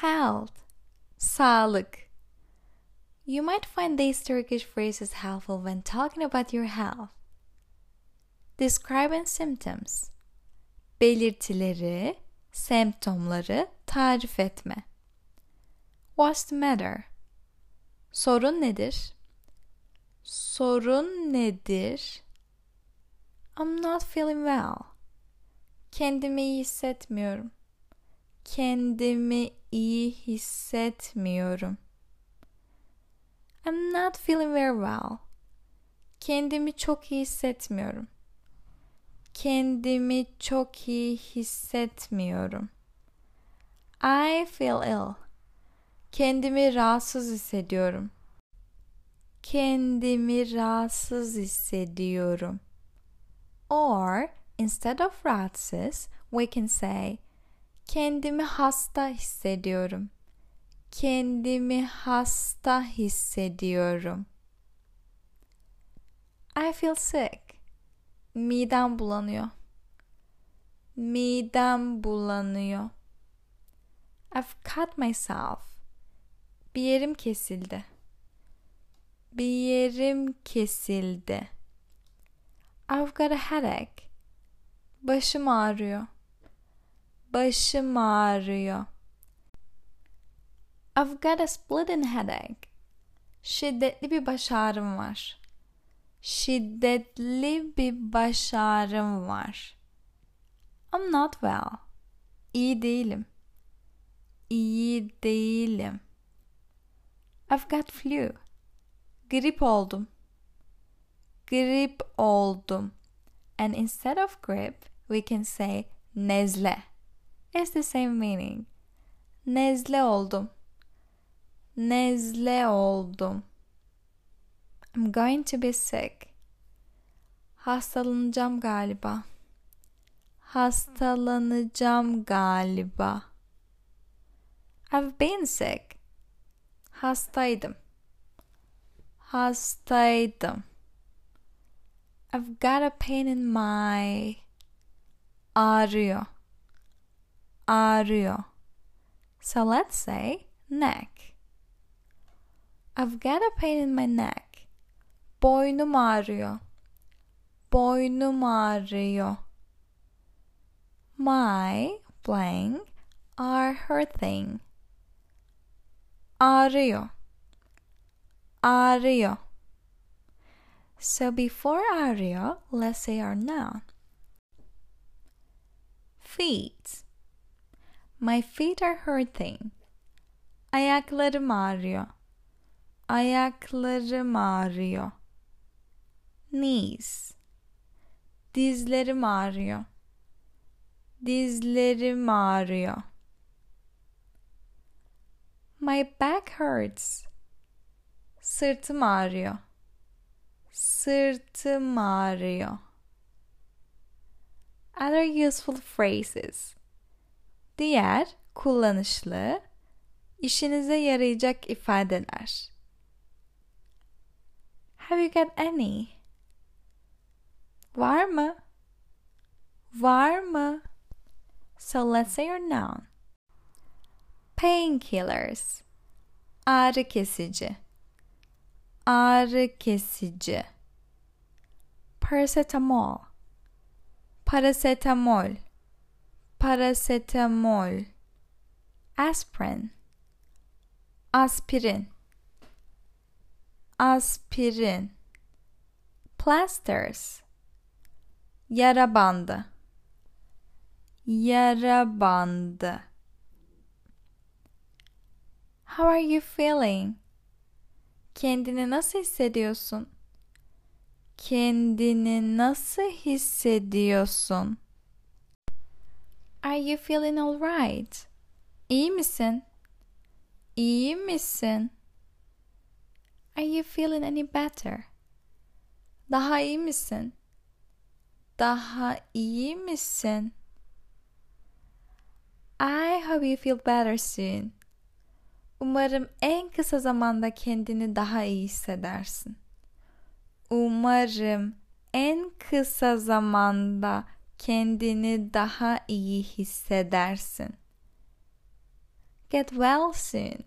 Health. Sağlık. You might find these Turkish phrases helpful when talking about your health. Describing symptoms. Belirtileri, semptomları tarif etme. What's the matter? Sorun nedir? Sorun nedir? I'm not feeling well. Kendimi iyi hissetmiyorum. Kendimi iyi hissetmiyorum. I'm not feeling very well. Kendimi çok iyi hissetmiyorum. Kendimi çok iyi hissetmiyorum. I feel ill. Kendimi rahatsız hissediyorum. Kendimi rahatsız hissediyorum. Or instead of rahatsız, we can say kendimi hasta hissediyorum. Kendimi hasta hissediyorum. I feel sick. Midem bulanıyor. Midem bulanıyor. I've cut myself. Bir yerim kesildi. Bir yerim kesildi. I've got a headache. Başım ağrıyor. Başım ağrıyor. I've got a splitting headache. Şiddetli bir baş ağrım var. Şiddetli bir baş ağrım var. I'm not well. İyi değilim. İyi değilim. I've got flu. Grip oldum. Grip oldum. And instead of grip, we can say nezle. It's the same meaning. Nezle oldum. Nezle oldum. I'm going to be sick. Hastalanacağım galiba. Hastalanacağım galiba. I've been sick. Hastaydım. Hastaydım. I've got a pain in my ağrıyor. Ağrıyor. So let's say neck. I've got a pain in my neck. Boynum ağrıyor. Boynum ağrıyor. My blank are hurting. Ağrıyor. Ağrıyor. So before ağrıyor, let's say our noun. Feet. My feet are hurting. Ayaklarım ağrıyor. Ayaklarım ağrıyor. Knees. Dizlerim ağrıyor. Dizlerim ağrıyor. My back hurts. Sırtım ağrıyor. Sırtım ağrıyor. Other useful phrases. Diğer kullanışlı, işinize yarayacak ifadeler. Have you got any? Var mı? Var mı? So let's say your noun. Painkillers. Ağrı kesici. Ağrı kesici. Paracetamol. Paracetamol. Paracetamol. Aspirin. Aspirin. Aspirin. Plasters. Yara bandı. Yara bandı. How are you feeling? Kendini nasıl hissediyorsun? Kendini nasıl hissediyorsun? Are you feeling alright? İyi misin? İyi misin? Are you feeling any better? Daha iyi misin? Daha iyi misin? I hope you feel better soon. Umarım en kısa zamanda kendini daha iyi hissedersin. Umarım en kısa zamanda kendini daha iyi hissedersin. Get well soon.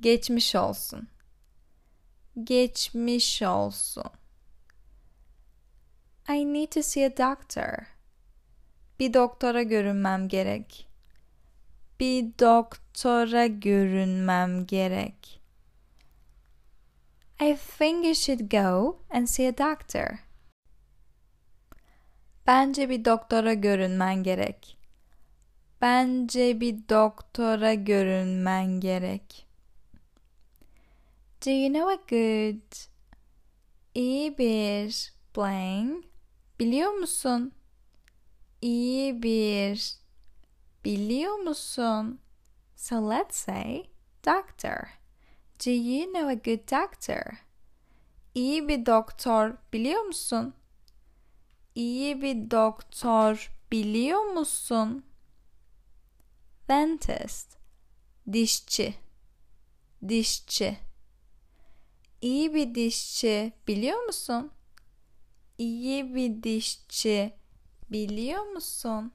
Geçmiş olsun. Geçmiş olsun. I need to see a doctor. Bir doktora görünmem gerek. Bir doktora görünmem gerek. I think you should go and see a doctor. Bence bir doktora görünmen gerek. Bence bir doktora görünmen gerek. Do you know a good iyi bir blank biliyor musun? İyi bir biliyor musun? So let's say doctor. Do you know a good doctor? İyi bir doktor biliyor musun? İyi bir doktor biliyor musun? Dentist. Dişçi. Dişçi. İyi bir dişçi biliyor musun? İyi bir dişçi biliyor musun?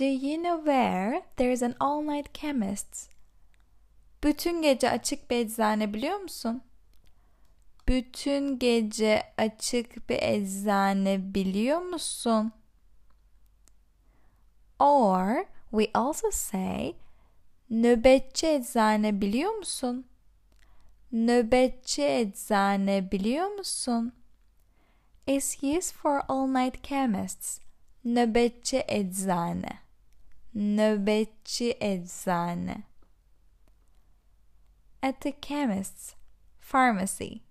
Do you know where there's an all-night chemist? Bütün gece açık bir eczane biliyor musun? Bütün gece açık bir eczane biliyor musun? Or we also say nöbetçi eczane biliyor musun? Nöbetçi eczane biliyor musun? Is used for all-night chemists. Nöbetçi eczane. Nöbetçi eczane. At the chemist's pharmacy.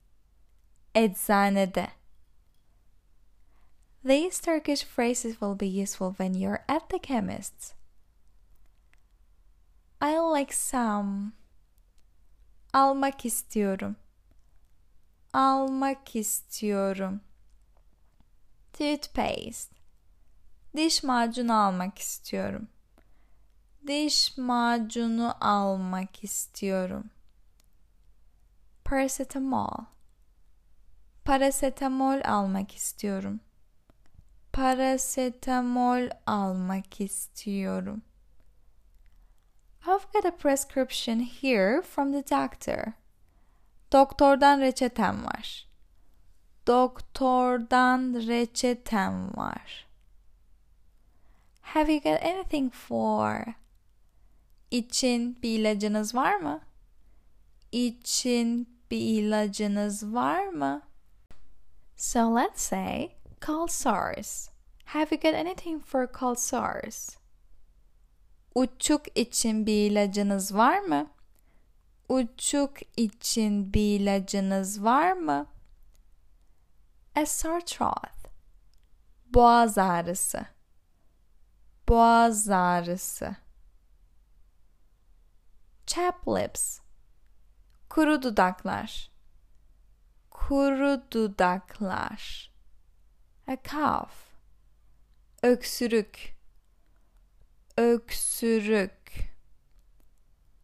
Eczanede. These Turkish phrases will be useful when you're at the chemist's. I like some. Almak istiyorum. Almak istiyorum. Toothpaste. Diş macunu almak istiyorum. Diş macunu almak istiyorum. Paracetamol. Paracetamol almak istiyorum. Paracetamol almak istiyorum. I've got a prescription here from the doctor. Doktordan reçetem var. Doktordan reçetem var. Have you got anything for? İçin bir ilacınız var mı? İçin bir ilacınız var mı? So let's say sores. Have you got anything for sores? Uçuk için bir ilacınız var mı? Uçuk için bir ilacınız var mı? A sore throat. Boğaz ağrısı. Boğaz ağrısı. Chap lips. Kuru dudaklar. Kuru dudaklar. A cough. Öksürük. Öksürük.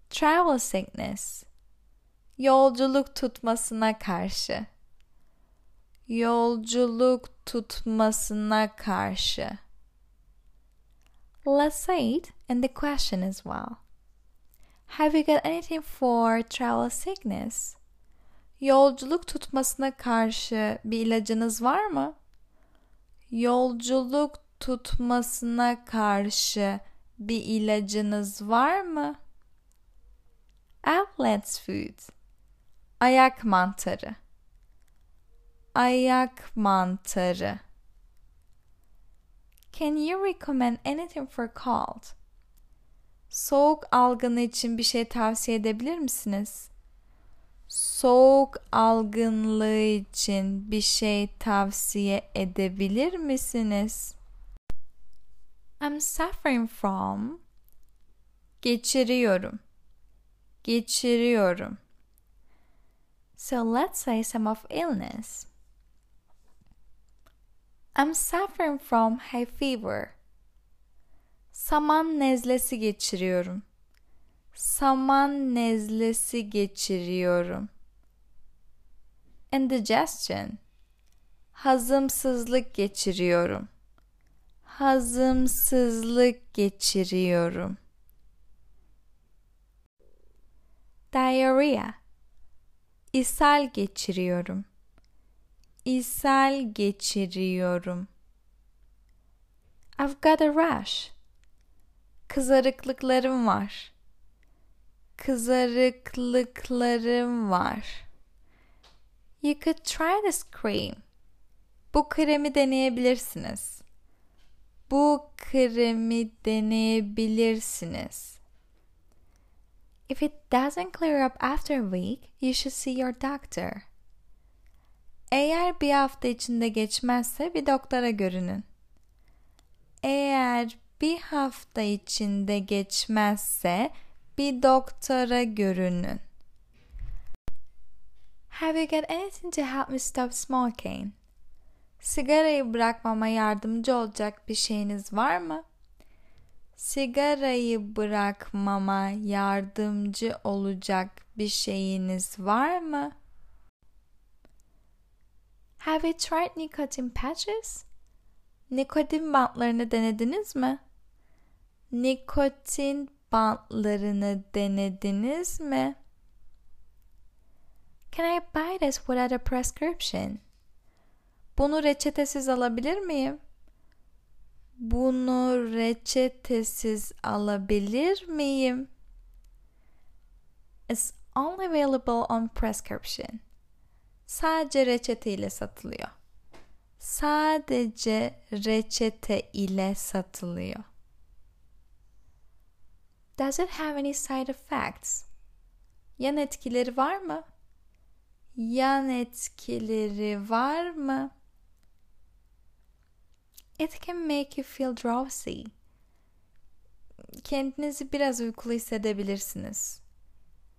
Travel sickness. Yolculuk tutmasına karşı. Yolculuk tutmasına karşı. Let's say it in the question as well. Have you got anything for travel sickness? Yolculuk tutmasına karşı bir ilacınız var mı? Yolculuk tutmasına karşı bir ilacınız var mı? Outlet's food. Ayak mantarı. Ayak mantarı. Can you recommend anything for cold? Soğuk algını için bir şey tavsiye edebilir misiniz? Soğuk algınlığı için bir şey tavsiye edebilir misiniz? I'm suffering from geçiriyorum. Geçiriyorum. So let's say some of illness. I'm suffering from high fever. Saman nezlesi geçiriyorum. Saman nezlesi geçiriyorum. Indigestion. Hazımsızlık geçiriyorum. Hazımsızlık geçiriyorum. Diarrhea. İshal geçiriyorum. İshal geçiriyorum. I've got a rash. Kızarıklıklarım var. Kızarıklıklarım var. You could try this cream. Bu kremi deneyebilirsiniz. Bu kremi deneyebilirsiniz. If it doesn't clear up after a week, you should see your doctor. Eğer bir hafta içinde geçmezse bir doktora görünün. Eğer bir hafta içinde geçmezse bir doktora görünün. Have you got anything to help me stop smoking? Sigarayı bırakmama yardımcı olacak bir şeyiniz var mı? Sigarayı bırakmama yardımcı olacak bir şeyiniz var mı? Have you tried nicotine patches? Nikotin bantlarını denediniz mi? Nikotin bantlarını denediniz mi? Can I buy this without a prescription? Bunu reçetesiz alabilir miyim? Bunu reçetesiz alabilir miyim? It's only available on prescription. Sadece reçete ile satılıyor. Sadece reçete ile satılıyor. Does it have any side effects? Yan etkileri var mı? Yan etkileri var mı? It can make you feel drowsy. Kendinizi biraz uykulu hissedebilirsiniz.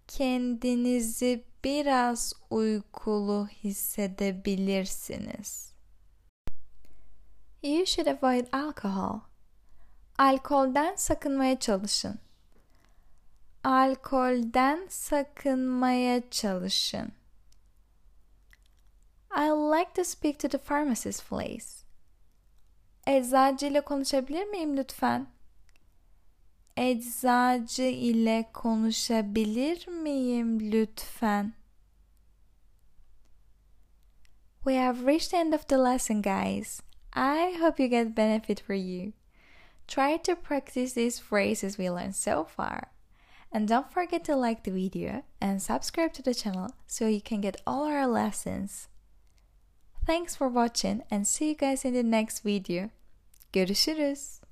Kendinizi biraz uykulu hissedebilirsiniz. You should avoid alcohol. Alkolden sakınmaya çalışın. Alkolden sakınmaya çalışın. I like to speak to the pharmacist please. Eczacı ile konuşabilir miyim lütfen? Eczacı ile konuşabilir miyim lütfen? We have reached the end of the lesson, guys. I hope you get benefit for you. Try to practice these phrases we learned so far. And don't forget to like the video and subscribe to the channel so you can get all our lessons. Thanks for watching and see you guys in the next video. Görüşürüz.